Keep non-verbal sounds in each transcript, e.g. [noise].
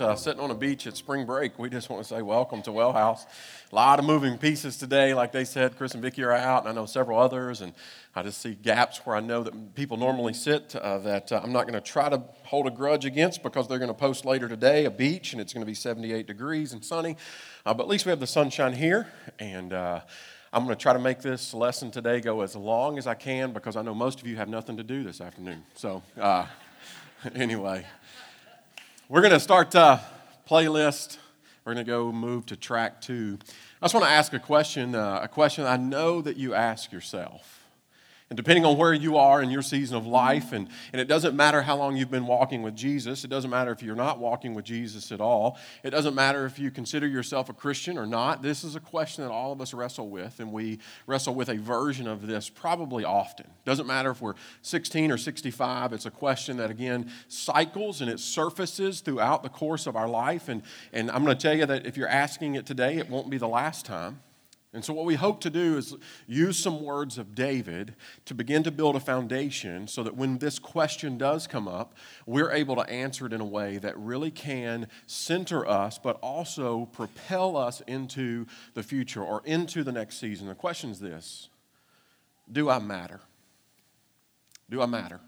aren't uh, sitting on a beach at spring break, we just want to say welcome to Wellhouse. A lot of moving pieces today. Like they said, Chris and Vicki are out, and I know several others. And I just see gaps where I know that people normally sit uh, that uh, I'm not going to try to hold a grudge against because they're going to post later today a beach, and it's going to be 78 degrees and sunny. Uh, but at least we have the sunshine here. And uh, I'm going to try to make this lesson today go as long as I can because I know most of you have nothing to do this afternoon. So, uh, [laughs] anyway. We're going to start a playlist. We're going to go move to track two. I just want to ask a question, uh, a question I know that you ask yourself. And depending on where you are in your season of life, and, and it doesn't matter how long you've been walking with Jesus, it doesn't matter if you're not walking with Jesus at all, it doesn't matter if you consider yourself a Christian or not. This is a question that all of us wrestle with, and we wrestle with a version of this probably often. Doesn't matter if we're 16 or 65, it's a question that, again, cycles and it surfaces throughout the course of our life. And, and I'm going to tell you that if you're asking it today, it won't be the last time. And so, what we hope to do is use some words of David to begin to build a foundation so that when this question does come up, we're able to answer it in a way that really can center us, but also propel us into the future or into the next season. The question is this Do I matter? Do I matter?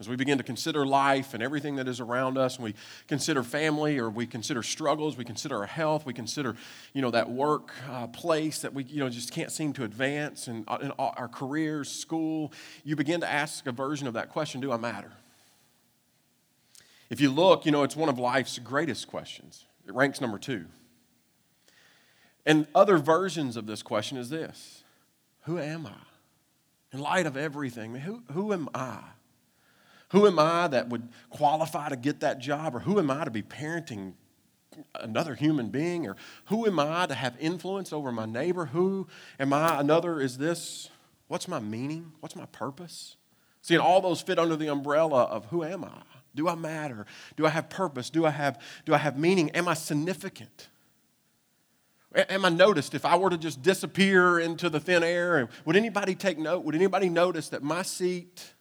As we begin to consider life and everything that is around us, and we consider family or we consider struggles, we consider our health, we consider, you know, that work uh, place that we, you know, just can't seem to advance, and, uh, and our careers, school, you begin to ask a version of that question Do I matter? If you look, you know, it's one of life's greatest questions. It ranks number two. And other versions of this question is this Who am I? In light of everything, who, who am I? Who am I that would qualify to get that job? Or who am I to be parenting another human being? Or who am I to have influence over my neighbor? Who am I? Another is this what's my meaning? What's my purpose? See, and all those fit under the umbrella of who am I? Do I matter? Do I have purpose? Do I have, do I have meaning? Am I significant? Am I noticed if I were to just disappear into the thin air? Would anybody take note? Would anybody notice that my seat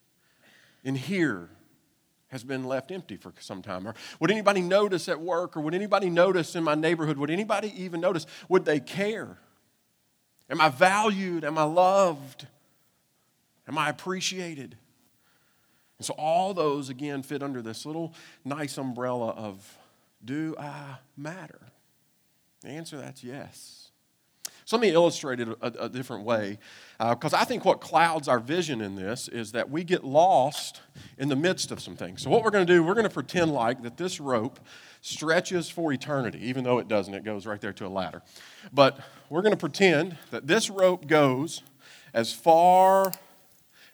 in here has been left empty for some time? Or would anybody notice at work? Or would anybody notice in my neighborhood? Would anybody even notice? Would they care? Am I valued? Am I loved? Am I appreciated? And so all those, again, fit under this little nice umbrella of do I matter? The answer to that's yes. So let me illustrate it a, a different way, because uh, I think what clouds our vision in this is that we get lost in the midst of some things. So what we're going to do, we're going to pretend like that this rope stretches for eternity, even though it doesn't. It goes right there to a ladder. But we're going to pretend that this rope goes as far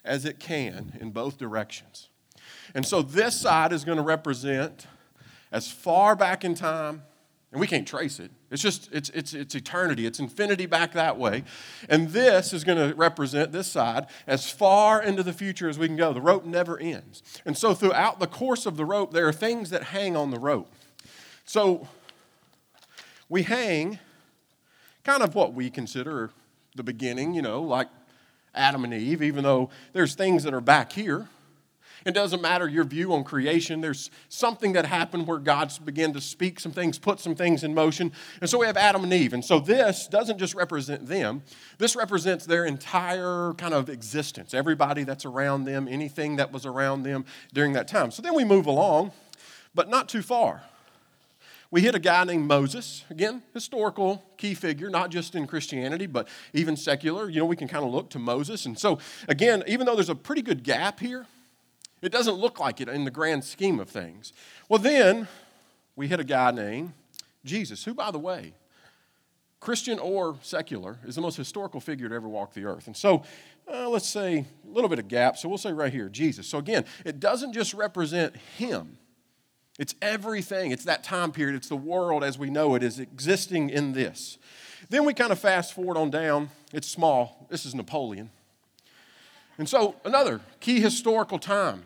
as it can in both directions. And so this side is going to represent as far back in time and we can't trace it. It's just, it's, it's, it's eternity. It's infinity back that way. And this is going to represent this side as far into the future as we can go. The rope never ends. And so throughout the course of the rope, there are things that hang on the rope. So we hang kind of what we consider the beginning, you know, like Adam and Eve, even though there's things that are back here. It doesn't matter your view on creation. There's something that happened where God's began to speak some things, put some things in motion. And so we have Adam and Eve. And so this doesn't just represent them, this represents their entire kind of existence, everybody that's around them, anything that was around them during that time. So then we move along, but not too far. We hit a guy named Moses, again, historical key figure, not just in Christianity, but even secular. You know, we can kind of look to Moses. And so, again, even though there's a pretty good gap here, it doesn't look like it in the grand scheme of things. Well, then we hit a guy named Jesus, who, by the way, Christian or secular, is the most historical figure to ever walk the earth. And so, uh, let's say a little bit of gap. So we'll say right here, Jesus. So again, it doesn't just represent him, it's everything. It's that time period, it's the world as we know it is existing in this. Then we kind of fast forward on down. It's small. This is Napoleon. And so, another key historical time.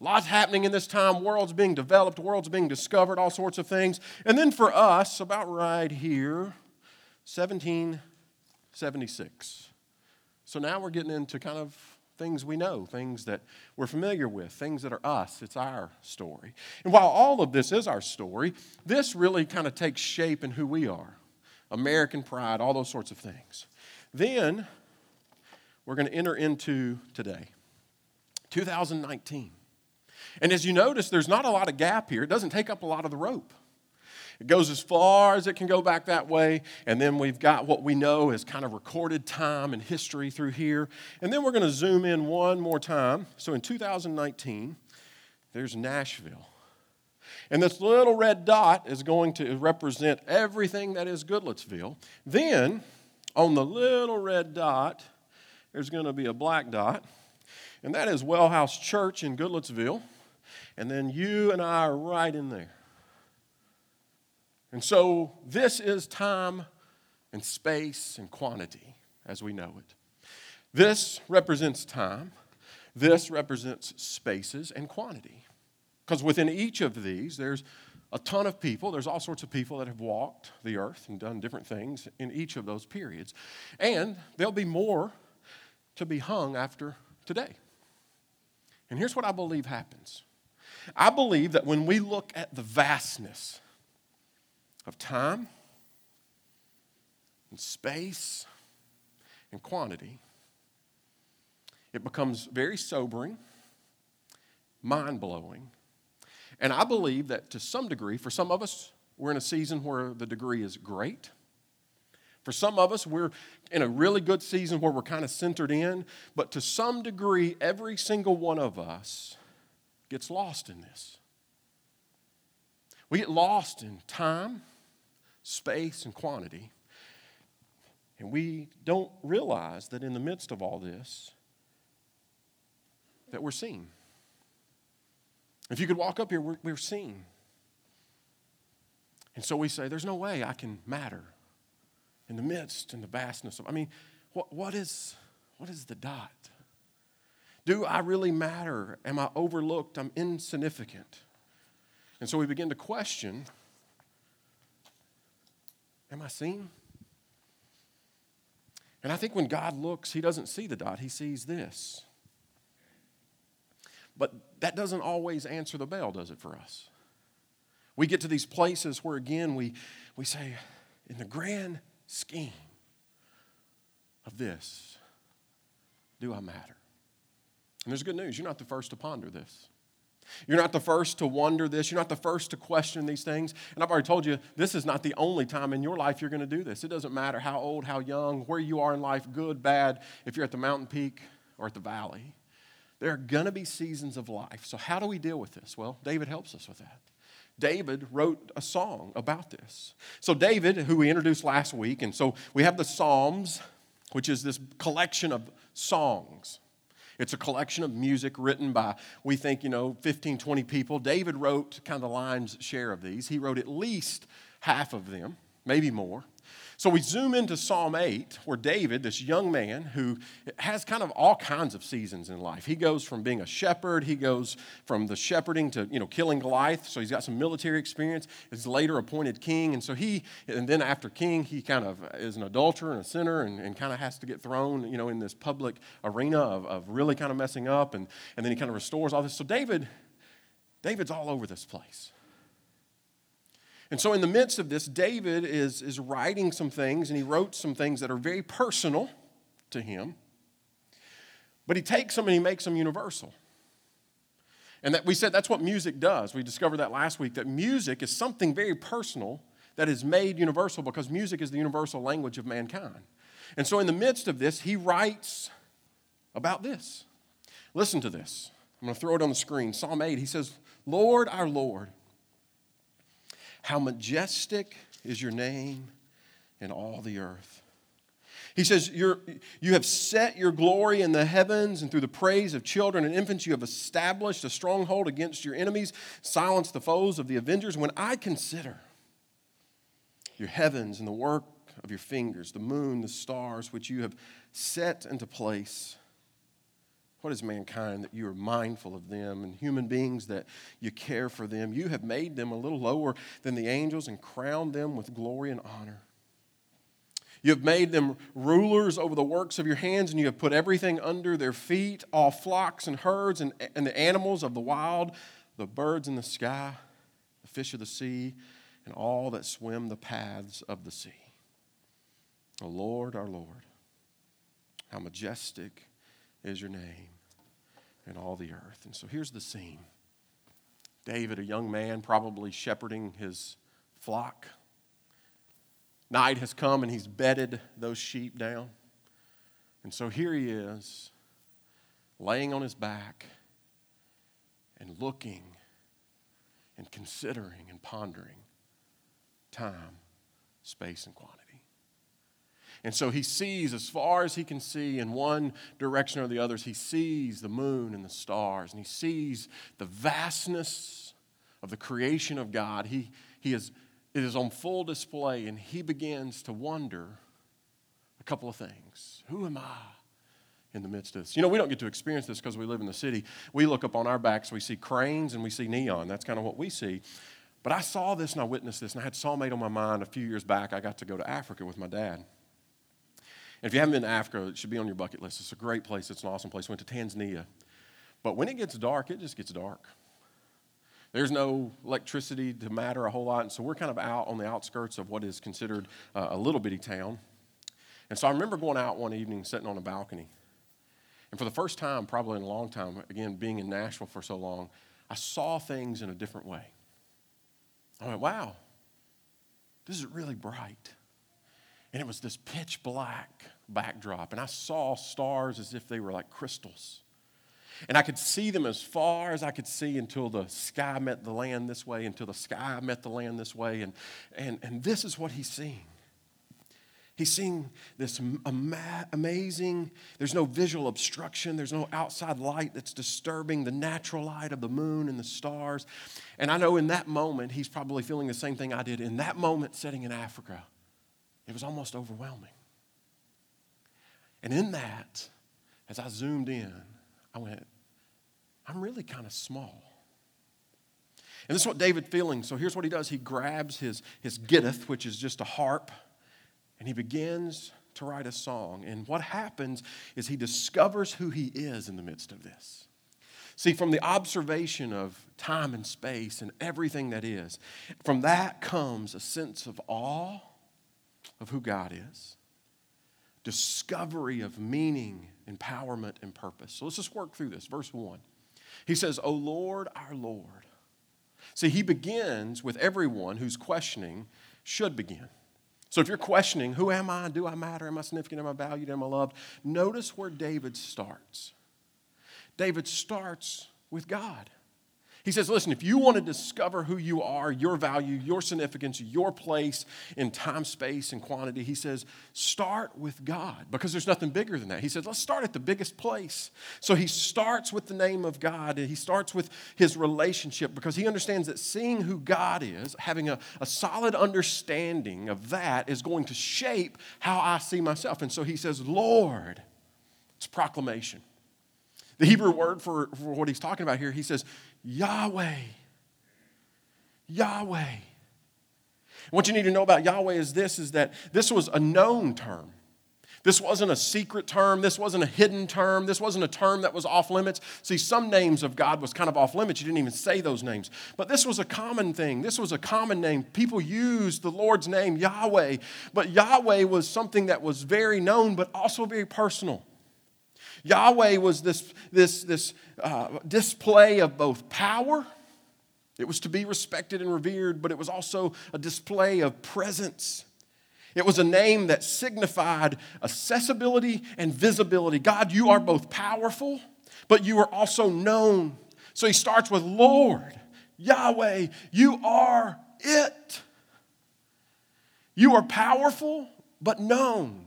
Lots happening in this time. World's being developed, world's being discovered, all sorts of things. And then for us, about right here, 1776. So now we're getting into kind of things we know, things that we're familiar with, things that are us. It's our story. And while all of this is our story, this really kind of takes shape in who we are American pride, all those sorts of things. Then we're going to enter into today, 2019. And as you notice, there's not a lot of gap here. It doesn't take up a lot of the rope. It goes as far as it can go back that way, and then we've got what we know as kind of recorded time and history through here. And then we're going to zoom in one more time. So in 2019, there's Nashville. And this little red dot is going to represent everything that is Goodlettsville. Then, on the little red dot, there's going to be a black dot, and that is Wellhouse Church in Goodlettsville. And then you and I are right in there. And so this is time and space and quantity as we know it. This represents time, this represents spaces and quantity. Because within each of these, there's a ton of people. There's all sorts of people that have walked the earth and done different things in each of those periods. And there'll be more to be hung after today. And here's what I believe happens I believe that when we look at the vastness of time and space and quantity, it becomes very sobering, mind blowing. And I believe that to some degree, for some of us, we're in a season where the degree is great. For some of us, we're in a really good season where we're kind of centered in. But to some degree, every single one of us gets lost in this. We get lost in time space, and quantity. And we don't realize that in the midst of all this, that we're seen. If you could walk up here, we're, we're seen. And so we say, there's no way I can matter in the midst and the vastness of. I mean, what, what, is, what is the dot? Do I really matter? Am I overlooked? I'm insignificant. And so we begin to question Am I seen? And I think when God looks, He doesn't see the dot, He sees this. But that doesn't always answer the bell, does it, for us? We get to these places where, again, we, we say, in the grand scheme of this, do I matter? And there's good news. You're not the first to ponder this. You're not the first to wonder this. You're not the first to question these things. And I've already told you, this is not the only time in your life you're going to do this. It doesn't matter how old, how young, where you are in life, good, bad, if you're at the mountain peak or at the valley. There are going to be seasons of life. So, how do we deal with this? Well, David helps us with that. David wrote a song about this. So, David, who we introduced last week, and so we have the Psalms, which is this collection of songs. It's a collection of music written by, we think, you know, 15, 20 people. David wrote kind of the lion's share of these. He wrote at least half of them, maybe more. So we zoom into Psalm 8, where David, this young man who has kind of all kinds of seasons in life, he goes from being a shepherd, he goes from the shepherding to, you know, killing Goliath. So he's got some military experience, is later appointed king. And so he, and then after king, he kind of is an adulterer and a sinner and, and kind of has to get thrown, you know, in this public arena of, of really kind of messing up. And, and then he kind of restores all this. So David, David's all over this place. And so, in the midst of this, David is, is writing some things, and he wrote some things that are very personal to him. But he takes them and he makes them universal. And that we said that's what music does. We discovered that last week that music is something very personal that is made universal because music is the universal language of mankind. And so, in the midst of this, he writes about this. Listen to this. I'm going to throw it on the screen. Psalm 8, he says, Lord, our Lord, how majestic is your name in all the earth. He says, You're, You have set your glory in the heavens, and through the praise of children and infants, you have established a stronghold against your enemies, silenced the foes of the avengers. When I consider your heavens and the work of your fingers, the moon, the stars, which you have set into place, what is mankind that you are mindful of them, and human beings that you care for them? You have made them a little lower than the angels and crowned them with glory and honor. You have made them rulers over the works of your hands, and you have put everything under their feet all flocks and herds, and, and the animals of the wild, the birds in the sky, the fish of the sea, and all that swim the paths of the sea. O Lord, our Lord, how majestic is your name in all the earth. And so here's the scene David, a young man, probably shepherding his flock Night has come and he's bedded those sheep down. And so here he is, laying on his back and looking and considering and pondering time, space, and quantity. And so he sees as far as he can see in one direction or the others, he sees the moon and the stars, and he sees the vastness of the creation of God. He, he is it is on full display, and he begins to wonder a couple of things. Who am I in the midst of this? You know, we don't get to experience this because we live in the city. We look up on our backs, we see cranes and we see neon. That's kind of what we see. But I saw this and I witnessed this, and I had 8 on my mind a few years back. I got to go to Africa with my dad. If you haven't been to Africa, it should be on your bucket list. It's a great place, it's an awesome place. We went to Tanzania. But when it gets dark, it just gets dark. There's no electricity to matter a whole lot, and so we're kind of out on the outskirts of what is considered uh, a little bitty town. And so I remember going out one evening, sitting on a balcony. And for the first time, probably in a long time, again, being in Nashville for so long, I saw things in a different way. I went, wow, this is really bright. And it was this pitch black backdrop. And I saw stars as if they were like crystals. And I could see them as far as I could see until the sky met the land this way, until the sky met the land this way. And, and, and this is what he's seeing. He's seeing this ama- amazing, there's no visual obstruction, there's no outside light that's disturbing the natural light of the moon and the stars. And I know in that moment, he's probably feeling the same thing I did. In that moment, sitting in Africa, it was almost overwhelming. And in that, as I zoomed in, I went, I'm really kind of small. And this is what David feeling. So here's what he does. He grabs his, his gittith, which is just a harp, and he begins to write a song. And what happens is he discovers who he is in the midst of this. See, from the observation of time and space and everything that is, from that comes a sense of awe of who God is discovery of meaning, empowerment, and purpose. So let's just work through this. Verse 1. He says, O Lord, our Lord. See, he begins with everyone who's questioning should begin. So if you're questioning, who am I? Do I matter? Am I significant? Am I valued? Am I loved? Notice where David starts. David starts with God. He says, listen, if you want to discover who you are, your value, your significance, your place in time, space, and quantity, he says, start with God because there's nothing bigger than that. He says, let's start at the biggest place. So he starts with the name of God and he starts with his relationship because he understands that seeing who God is, having a, a solid understanding of that, is going to shape how I see myself. And so he says, Lord, it's proclamation. The Hebrew word for, for what he's talking about here, he says, Yahweh. Yahweh. What you need to know about Yahweh is this is that this was a known term. This wasn't a secret term. This wasn't a hidden term. This wasn't a term that was off limits. See, some names of God was kind of off limits. You didn't even say those names. But this was a common thing. This was a common name. People used the Lord's name, Yahweh. But Yahweh was something that was very known, but also very personal. Yahweh was this, this, this uh, display of both power, it was to be respected and revered, but it was also a display of presence. It was a name that signified accessibility and visibility. God, you are both powerful, but you are also known. So he starts with Lord, Yahweh, you are it. You are powerful, but known.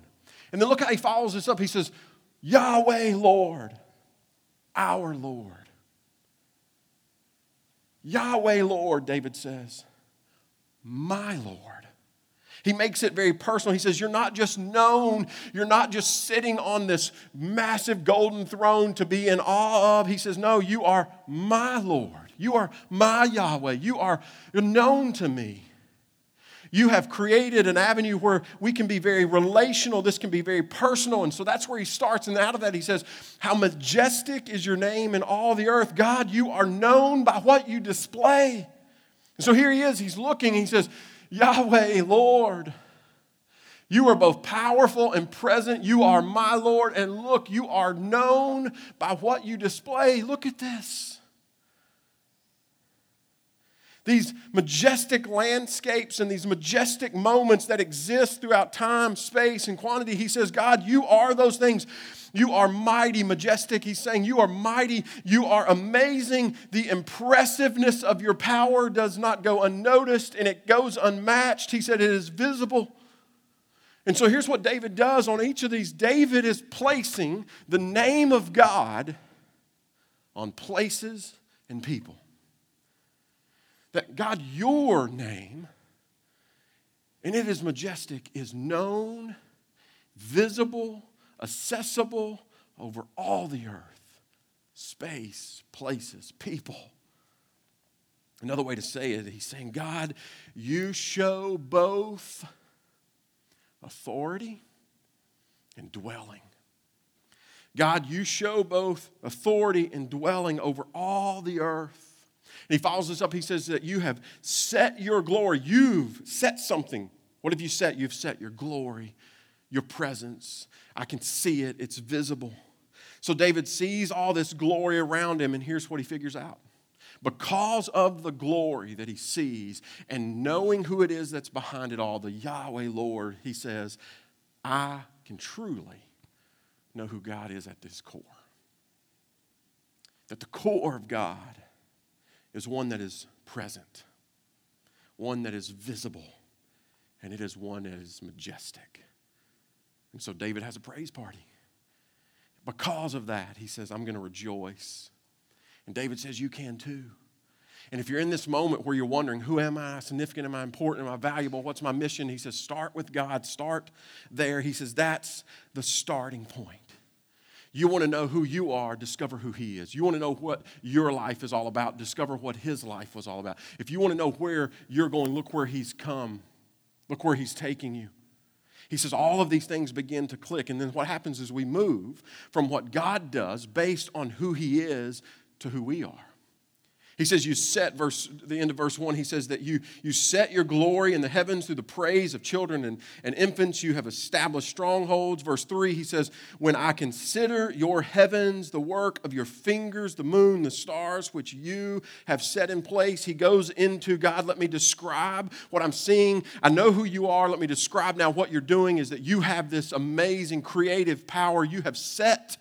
And then look how he follows this up. He says, Yahweh, Lord, our Lord. Yahweh, Lord, David says, my Lord. He makes it very personal. He says, You're not just known, you're not just sitting on this massive golden throne to be in awe of. He says, No, you are my Lord. You are my Yahweh. You are known to me. You have created an avenue where we can be very relational. This can be very personal. And so that's where he starts. And out of that, he says, How majestic is your name in all the earth. God, you are known by what you display. And so here he is. He's looking. He says, Yahweh, Lord. You are both powerful and present. You are my Lord. And look, you are known by what you display. Look at this. These majestic landscapes and these majestic moments that exist throughout time, space, and quantity. He says, God, you are those things. You are mighty, majestic. He's saying, You are mighty. You are amazing. The impressiveness of your power does not go unnoticed and it goes unmatched. He said, It is visible. And so here's what David does on each of these David is placing the name of God on places and people. That God, your name, and it is majestic, is known, visible, accessible over all the earth space, places, people. Another way to say it, he's saying, God, you show both authority and dwelling. God, you show both authority and dwelling over all the earth. He follows this up. He says that you have set your glory. You've set something. What have you set? You've set your glory, your presence. I can see it, it's visible. So David sees all this glory around him, and here's what he figures out because of the glory that he sees and knowing who it is that's behind it all, the Yahweh Lord, he says, I can truly know who God is at this core. That the core of God is one that is present, one that is visible, and it is one that is majestic. And so David has a praise party. Because of that, he says, I'm going to rejoice and David says, You can too. And if you're in this moment where you're wondering, Who am I? Significant? Am I important? Am I valuable? What's my mission? He says, Start with God. Start there. He says, That's the starting point. You want to know who you are, discover who He is. You want to know what your life is all about, discover what His life was all about. If you want to know where you're going, look where He's come, look where He's taking you. He says all of these things begin to click. And then what happens is we move from what God does based on who He is to who we are. He says, You set, verse, the end of verse 1, he says that you, you set your glory in the heavens through the praise of children and, and infants. You have established strongholds. Verse 3, he says, When I consider your heavens, the work of your fingers, the moon, the stars, which you have set in place, he goes into God, let me describe what I'm seeing. I know who you are. Let me describe now what you're doing is that you have this amazing creative power. You have set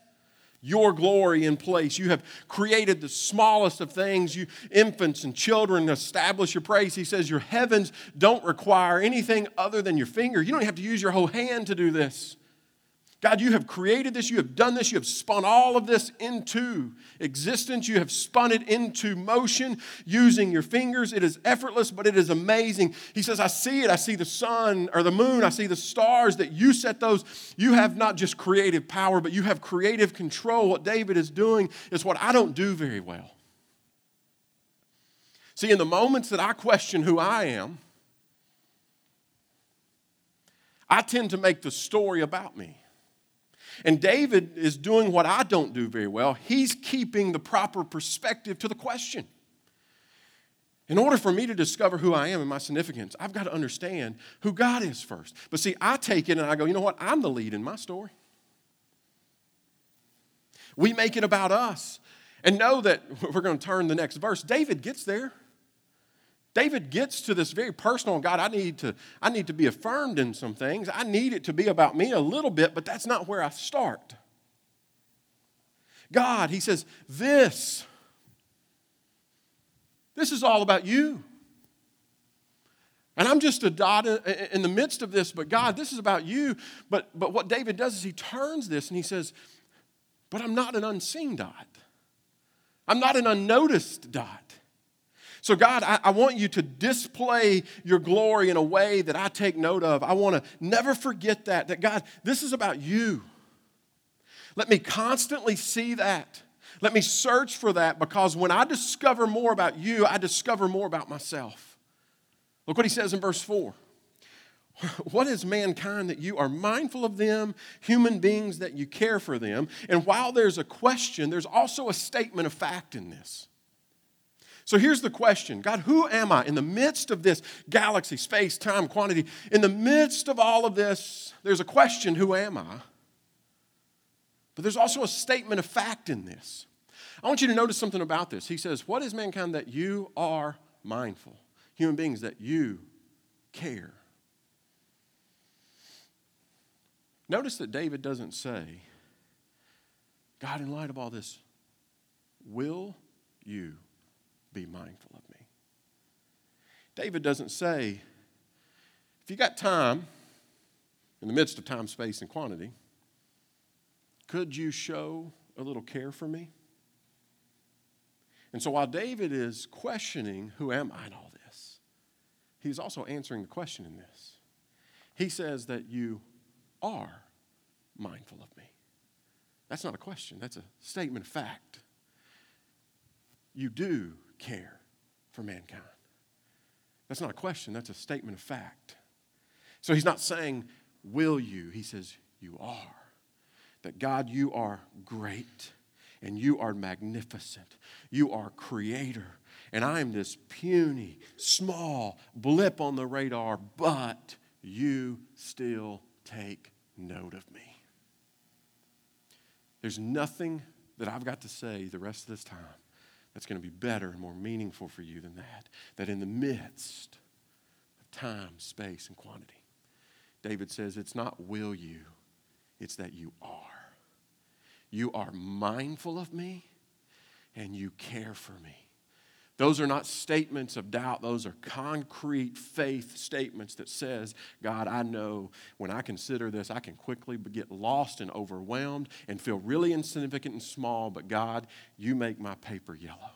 your glory in place. You have created the smallest of things. You infants and children establish your praise. He says your heavens don't require anything other than your finger. You don't have to use your whole hand to do this. God, you have created this, you have done this, you have spun all of this into existence, you have spun it into motion using your fingers. It is effortless, but it is amazing. He says, I see it. I see the sun or the moon, I see the stars that you set those. You have not just creative power, but you have creative control. What David is doing is what I don't do very well. See, in the moments that I question who I am, I tend to make the story about me. And David is doing what I don't do very well. He's keeping the proper perspective to the question. In order for me to discover who I am and my significance, I've got to understand who God is first. But see, I take it and I go, you know what? I'm the lead in my story. We make it about us and know that [laughs] we're going to turn the next verse. David gets there. David gets to this very personal God, I need to I need to be affirmed in some things. I need it to be about me a little bit, but that's not where I start. God, he says, this this is all about you. And I'm just a dot in the midst of this, but God, this is about you. But, but what David does is he turns this and he says, But I'm not an unseen dot. I'm not an unnoticed dot. So, God, I, I, want you to display your glory in a way that I take note of. I want to never forget that, that God, this is about you. Let me constantly see that. Let me search for that because when I discover more about you, I discover more about myself. Look what he says in verse 4. [laughs] What is mankind that you are mindful of them, human beings that you care for them? And while there's a question, there's also a statement of fact in this. So here's the question God, who am I in the midst of this galaxy, space, time, quantity? In the midst of all of this, there's a question who am I? But there's also a statement of fact in this. I want you to notice something about this. He says, What is mankind that you are mindful? Human beings that you care. Notice that David doesn't say, God, in light of all this, will you be mindful of me? David doesn't say, if you got time, in the midst of time, space, and quantity, could you show a little care for me? And so while David is questioning, who am I in all this? He's also answering the question in this. He says that you are mindful of me. That's not a question, that's a statement of fact. You do care for mankind. That's not a question, that's a statement of fact. So he's not saying, Will you? He says, You are. That God, you are great and you are magnificent. You are creator. And I am this puny, small blip on the radar, but you still take note of me. There's nothing that I've got to say the rest of this time that's going to be better and more meaningful for you than that. That in the midst of time, space, and quantity, David says, it's not will you, it's that you are. You are mindful of me and you care for me. Those are not statements of doubt. Those are concrete faith statements that says, God, I know when I consider this, I can quickly get lost and overwhelmed and feel really insignificant and small, but God, you make my paper yellow.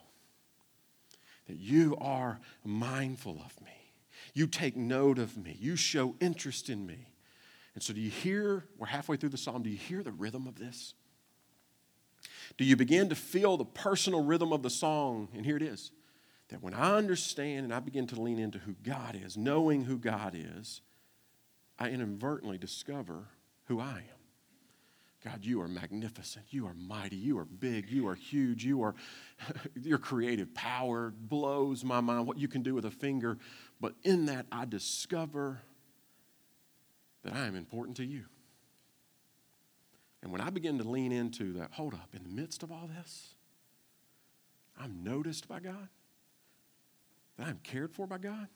That you are mindful of me. You take note of me. You show interest in me. And so, do you hear, we're halfway through the psalm, do you hear the rhythm of this? Do you begin to feel the personal rhythm of the song? And here it is that when I understand and I begin to lean into who God is, knowing who God is, I inadvertently discover who I am. God, you are magnificent. You are mighty. You are big. You are huge. You are, [laughs] your creative power blows my mind, what you can do with a finger. But in that, I discover that I am important to you. And when I begin to lean into that, hold up, in the midst of all this, I'm noticed by God that I'm cared for by God,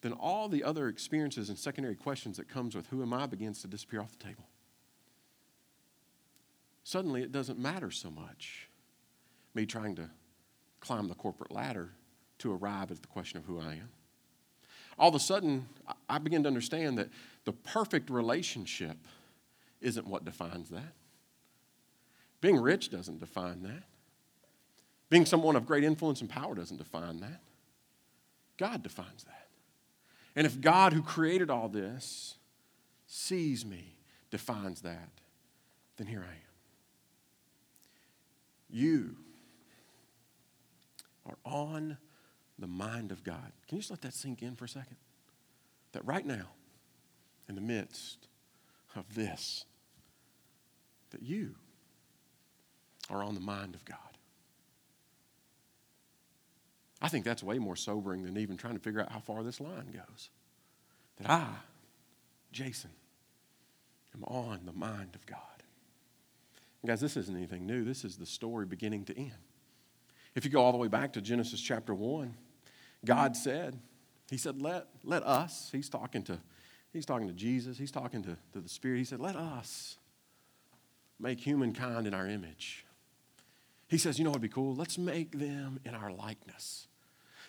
then all the other experiences and secondary questions that comes with who am I begins to disappear off the table. Suddenly it doesn't matter so much me trying to climb the corporate ladder to arrive at the question of who I am. All of a sudden, I begin to understand that the perfect relationship isn't what defines that. Being rich doesn't define that. Being someone of great influence and power doesn't define that. God defines that. And if God, who created all this, sees me, defines that, then here I am. You are on the mind of God. Can you just let that sink in for a second? That right now, in the midst of this, that you are on the mind of God. I think that's way more sobering than even trying to figure out how far this line goes. That I, Jason, am on the mind of God. And guys, this isn't anything new. This is the story beginning to end. If you go all the way back to Genesis chapter 1, God said, He said, let, let us, He's talking to He's talking to Jesus, He's talking to, to the Spirit. He said, Let us make humankind in our image. He says, You know what would be cool? Let's make them in our likeness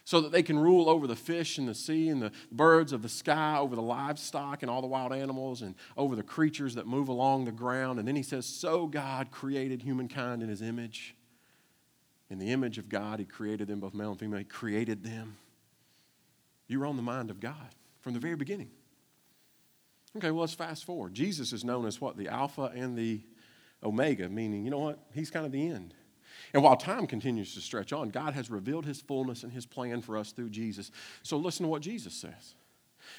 so that they can rule over the fish in the sea and the birds of the sky, over the livestock and all the wild animals, and over the creatures that move along the ground. And then he says, So God created humankind in his image. In the image of God, he created them, both male and female. He created them. You were on the mind of God from the very beginning. Okay, well, let's fast forward. Jesus is known as what? The Alpha and the Omega, meaning, you know what? He's kind of the end. And while time continues to stretch on, God has revealed his fullness and his plan for us through Jesus. So listen to what Jesus says.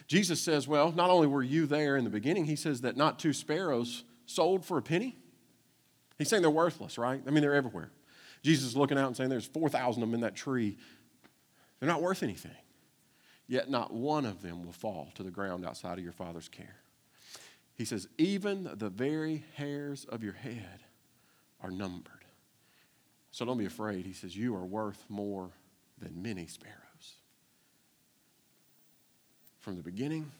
Jesus says, Well, not only were you there in the beginning, he says that not two sparrows sold for a penny. He's saying they're worthless, right? I mean, they're everywhere. Jesus is looking out and saying, There's 4,000 of them in that tree. They're not worth anything. Yet not one of them will fall to the ground outside of your Father's care. He says, Even the very hairs of your head are numbered. So don't be afraid. He says, You are worth more than many sparrows. From the beginning,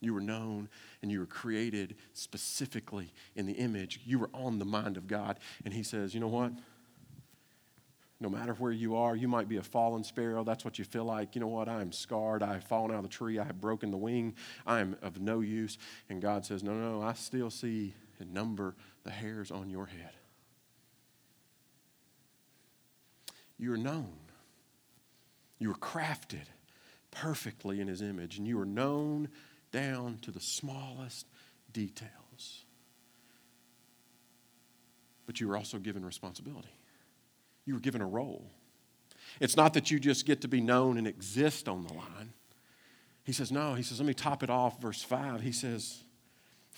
you were known and you were created specifically in the image. You were on the mind of God. And He says, You know what? No matter where you are, you might be a fallen sparrow. That's what you feel like. You know what? I am scarred. I have fallen out of the tree. I have broken the wing. I am of no use. And God says, No, no, no. I still see and number the hairs on your head. You are known. You are crafted perfectly in His image, and you are known down to the smallest details. But you are also given responsibility. You were given a role. It's not that you just get to be known and exist on the line. He says, No, he says, let me top it off, verse 5. He says,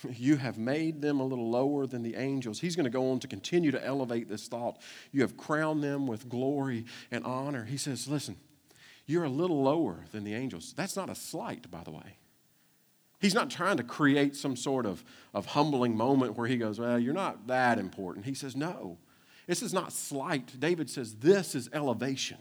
You have made them a little lower than the angels. He's going to go on to continue to elevate this thought. You have crowned them with glory and honor. He says, Listen, you're a little lower than the angels. That's not a slight, by the way. He's not trying to create some sort of, of humbling moment where he goes, Well, you're not that important. He says, No, this is not slight. David says, This is elevation.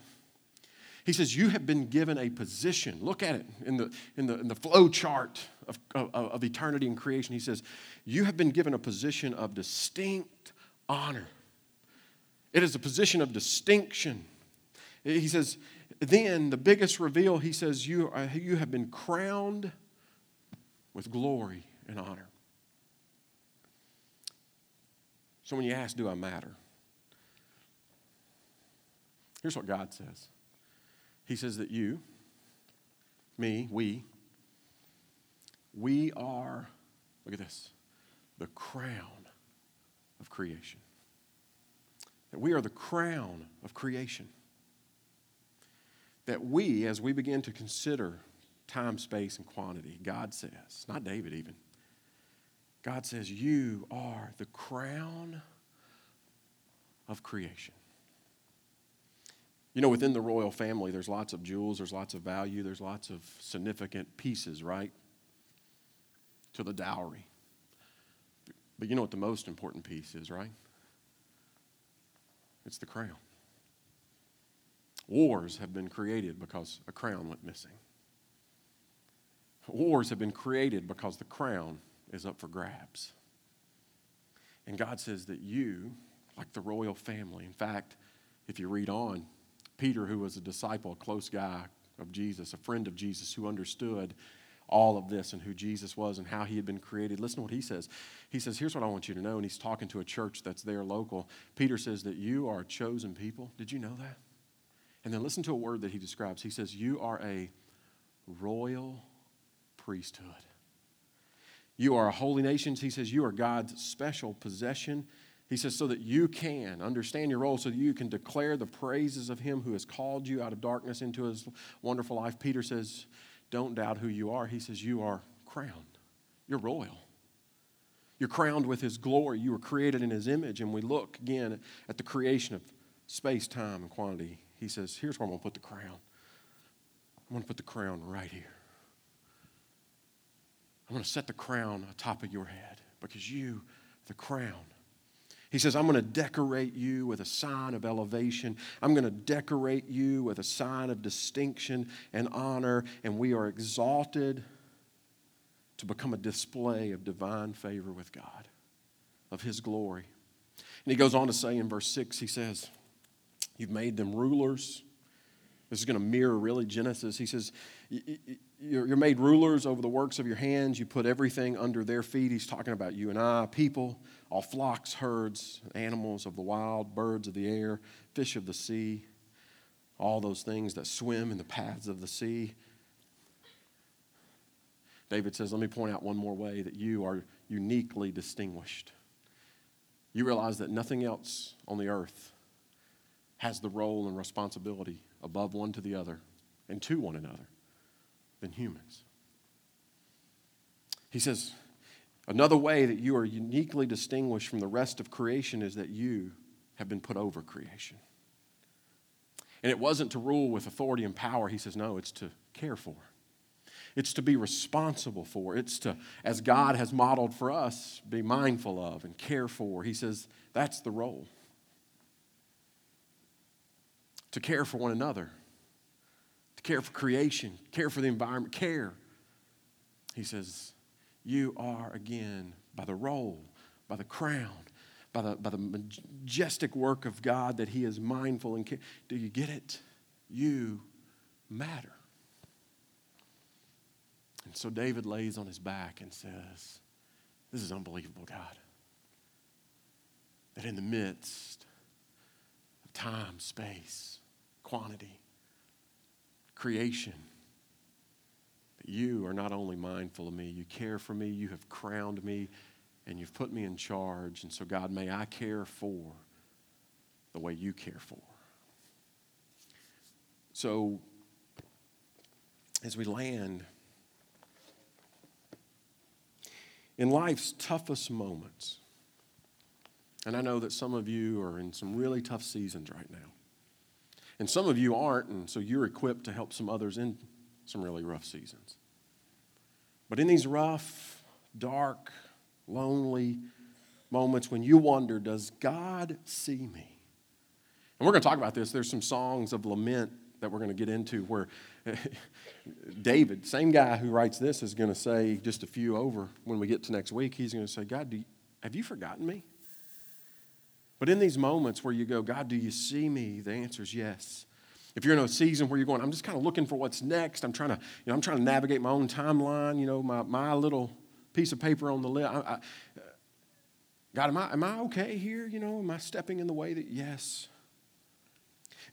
He says, You have been given a position. Look at it in the, in the, in the flow chart of, of, of eternity and creation. He says, You have been given a position of distinct honor. It is a position of distinction. He says, then the biggest reveal, he says, you, are, you have been crowned with glory and honor. So when you ask, Do I matter? Here's what God says He says that you, me, we, we are, look at this, the crown of creation. That we are the crown of creation that we, as we begin to consider time, space, and quantity, God says, not David even, God says, You are the crown of creation. You know, within the royal family, there's lots of jewels, there's lots of value, there's lots of significant pieces, right? To the dowry. But you know what the most important piece is, right? It's the crown. Wars have been created because a crown went missing. Wars have been created because the crown is up for grabs. And God says that you, like the royal family, in fact, if you read on, Peter, who was a disciple, a close guy of Jesus, a friend of Jesus, who understood all of this and who Jesus was and how he had been created. Listen to what he says. He says, Here's what I want you to know. And he's talking to a church that's there local. Peter says that you are a chosen people. Did you know that? And then listen to a word that he describes. He says, You are a royal priesthood. You are a holy nation. He says, You are God's special possession. He says, So that you can understand your role, so that you can declare the praises of Him who has called you out of darkness into His wonderful life. Peter says, Don't doubt who you are. He says, You are crowned. You're royal. You're crowned with His glory. You were created in His image. And we look again at the creation of space, time, and quantity he says, Here's where I'm going to put the crown. I'm going to put the crown right here. I'm going to set the crown atop of your head because you, the crown. He says, I'm going to decorate you with a sign of elevation. I'm going to decorate you with a sign of distinction and honor, and we are exalted to become a display of divine favor with God, of His glory. And he goes on to say in verse 6, he says, You've made them rulers. This is going to mirror really Genesis. He says, You're made rulers over the works of your hands. You put everything under their feet. He's talking about you and I, people, all flocks, herds, animals of the wild, birds of the air, fish of the sea, all those things that swim in the paths of the sea. David says, Let me point out one more way that you are uniquely distinguished. You realize that nothing else on the earth has the role and responsibility above one to the other and to one another than humans. He says, another way that you are uniquely distinguished from the rest of creation is that you have been put over creation. And it wasn't to rule with authority and power. He says, no, it's to care for. It's to be responsible for. It's to, as God has modeled for us, be mindful of and care for. He says, that's the role. To care for one another, to care for creation, care for the environment, care. He says, you are again by the role, by the crown, by the, by the majestic work of God that He is mindful and care. Do you get it? You matter. And so David lays on his back and says, This is unbelievable, God. That in the midst of time, space, quantity, creation, you are not only mindful of me, you care for me, you have crowned me, and you've put me in charge. And so, God, may I care for the way you care for. So, as we land, in life's toughest moments, and I know that some of you are in some really tough seasons right now. And some of you aren't, and so you're equipped to help some others in some really rough seasons. But in these rough, dark, lonely moments when you wonder, does God see me? And we're going to talk about this. There's some songs of lament that we're going to get into where [laughs] David, same guy who writes this, is going to say just a few over when we get to next week. He's going to say, God, you, have you forgotten me? But in these moments where you go, God, do you see me? The answer is yes. If you're in a season where you're going, I'm just kind of looking for what's next. I'm trying to, you know, I'm trying to navigate my own timeline, you know, my, my little piece of paper on the list. I, I, God, am I, am I okay here? You know, am I stepping in the way that, yes.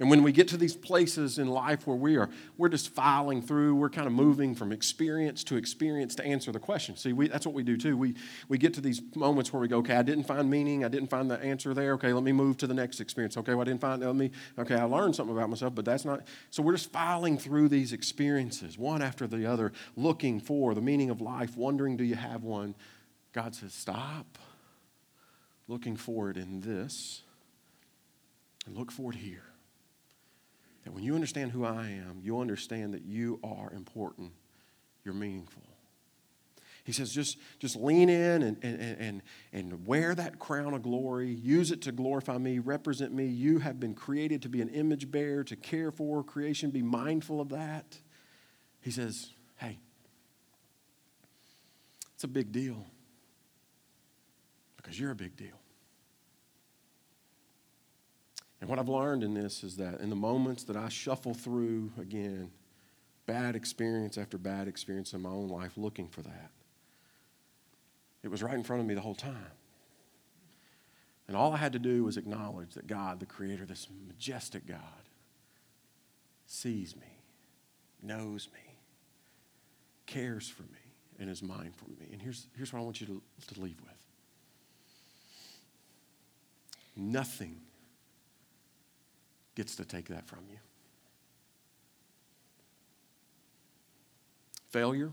And when we get to these places in life where we are, we're just filing through, we're kind of moving from experience to experience to answer the question. See, we, that's what we do too. We, we get to these moments where we go, okay, I didn't find meaning, I didn't find the answer there. Okay, let me move to the next experience. Okay, well, I didn't find, let me, okay, I learned something about myself, but that's not, so we're just filing through these experiences, one after the other, looking for the meaning of life, wondering, do you have one? God says, stop looking for it in this and look for it here. That when you understand who I am, you'll understand that you are important, you're meaningful. He says, just, just lean in and, and, and, and wear that crown of glory. Use it to glorify me, represent me. You have been created to be an image bearer, to care for creation. Be mindful of that. He says, hey, it's a big deal because you're a big deal. And what I've learned in this is that in the moments that I shuffle through, again, bad experience after bad experience in my own life looking for that, it was right in front of me the whole time. And all I had to do was acknowledge that God, the Creator, this majestic God, sees me, knows me, cares for me, and is mindful of me. And here's, here's what I want you to, to leave with nothing gets to take that from you. Failure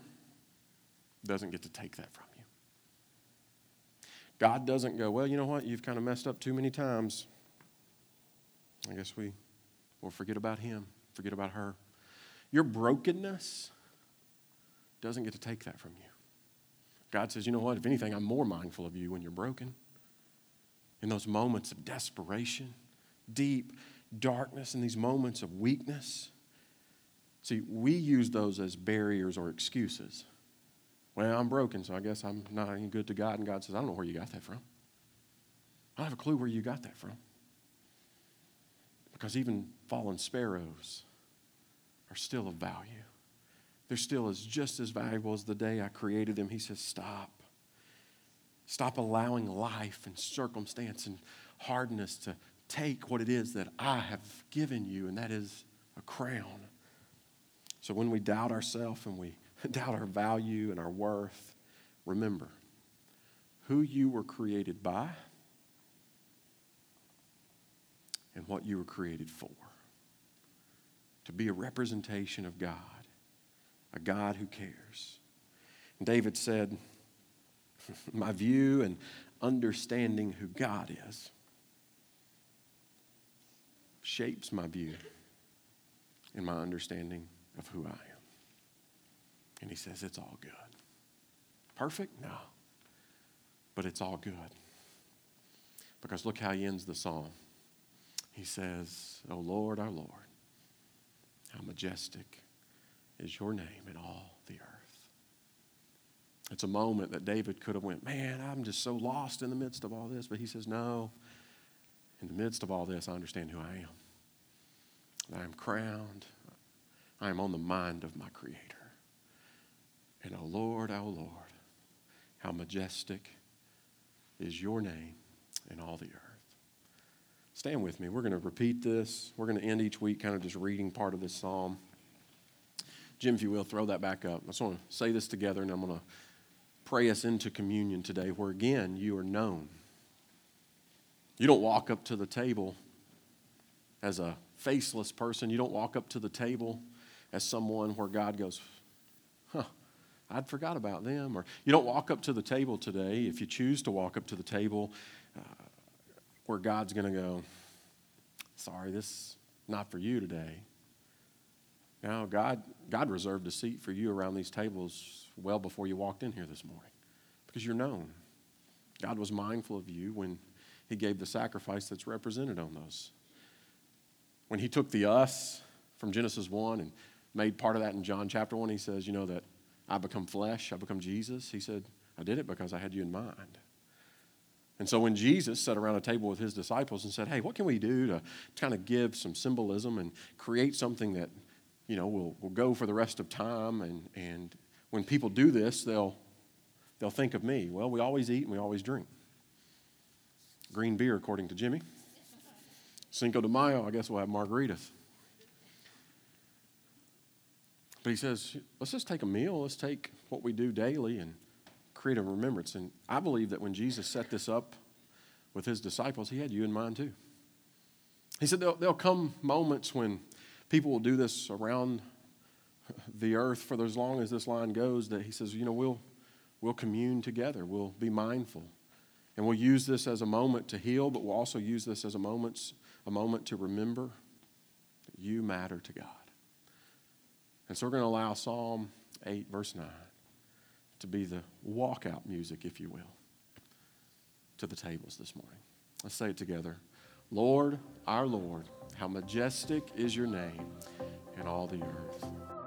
doesn't get to take that from you. God doesn't go, well, you know what? You've kind of messed up too many times. I guess we will forget about him, forget about her. Your brokenness doesn't get to take that from you. God says, you know what? If anything, I'm more mindful of you when you're broken. In those moments of desperation, deep darkness and these moments of weakness. See, we use those as barriers or excuses. Well, I'm broken, so I guess I'm not any good to God. And God says, I don't know where you got that from. I don't have a clue where you got that from. Because even fallen sparrows are still of value. They're still as just as valuable as the day I created them. He says, Stop. Stop allowing life and circumstance and hardness to take what it is that I have given you, and that is a crown. So when we doubt ourselves and we [laughs] doubt our value and our worth, remember who you were created by and what you were created for. To be a representation of God, a God who cares. And David said, [laughs] my view and understanding who God is shapes my view and my understanding of who I am. And he says, It's all good. Perfect? No. But it's all good. Because look how he ends the psalm. He says, O Lord, our Lord, how majestic is your name in all the earth. It's a moment that David could have went, man, I'm just so lost in the midst of all this. But he says, no, in the midst of all this, I understand who I am. I am crowned. I am on the mind of my Creator. And, O oh Lord, O oh Lord, how majestic is your name in all the earth. Stand with me. We're going to repeat this. We're going to end each week kind of just reading part of this psalm. Jim, if you will, throw that back up. I just want to say this together, and I'm going to pray us into communion today, where again, you are known. You don't walk up to the table as a faceless person. You don't walk up to the table as someone where God goes, huh, I'd forgot about them. Or you don't walk up to the table today, if you choose to walk up to the table, uh, where God's going to go, sorry, this is not for you today. Now, God, God reserved a seat for you around these tables well before you walked in here this morning because you're known. God was mindful of you when He gave the sacrifice that's represented on those. When He took the us from Genesis 1 and made part of that in John chapter 1, He says, You know, that I become flesh, I become Jesus. He said, I did it because I had you in mind. And so when Jesus sat around a table with his disciples and said, Hey, what can we do to kind of give some symbolism and create something that, you know, will, will go for the rest of time? And, and when people do this, they'll, they'll think of me. Well, we always eat and we always drink. Green beer, according to Jimmy. Cinco de Mayo, I guess we'll have margaritas. But he says, let's just take a meal. Let's take what we do daily and create a remembrance. And I believe that when Jesus set this up with his disciples, he had you in mind too. He said there'll, there'll come moments when people will do this around the earth for as long as this line goes that he says, you know, we'll, we'll commune together, we'll be mindful. And we'll use this as a moment to heal, but we'll also use this as a moment, a moment to remember that you matter to God. And so we're going to allow Psalm 8, verse 9 to be the walkout music, if you will, to the tables this morning. Let's say it together. Lord, our Lord, how majestic is your name in all the earth.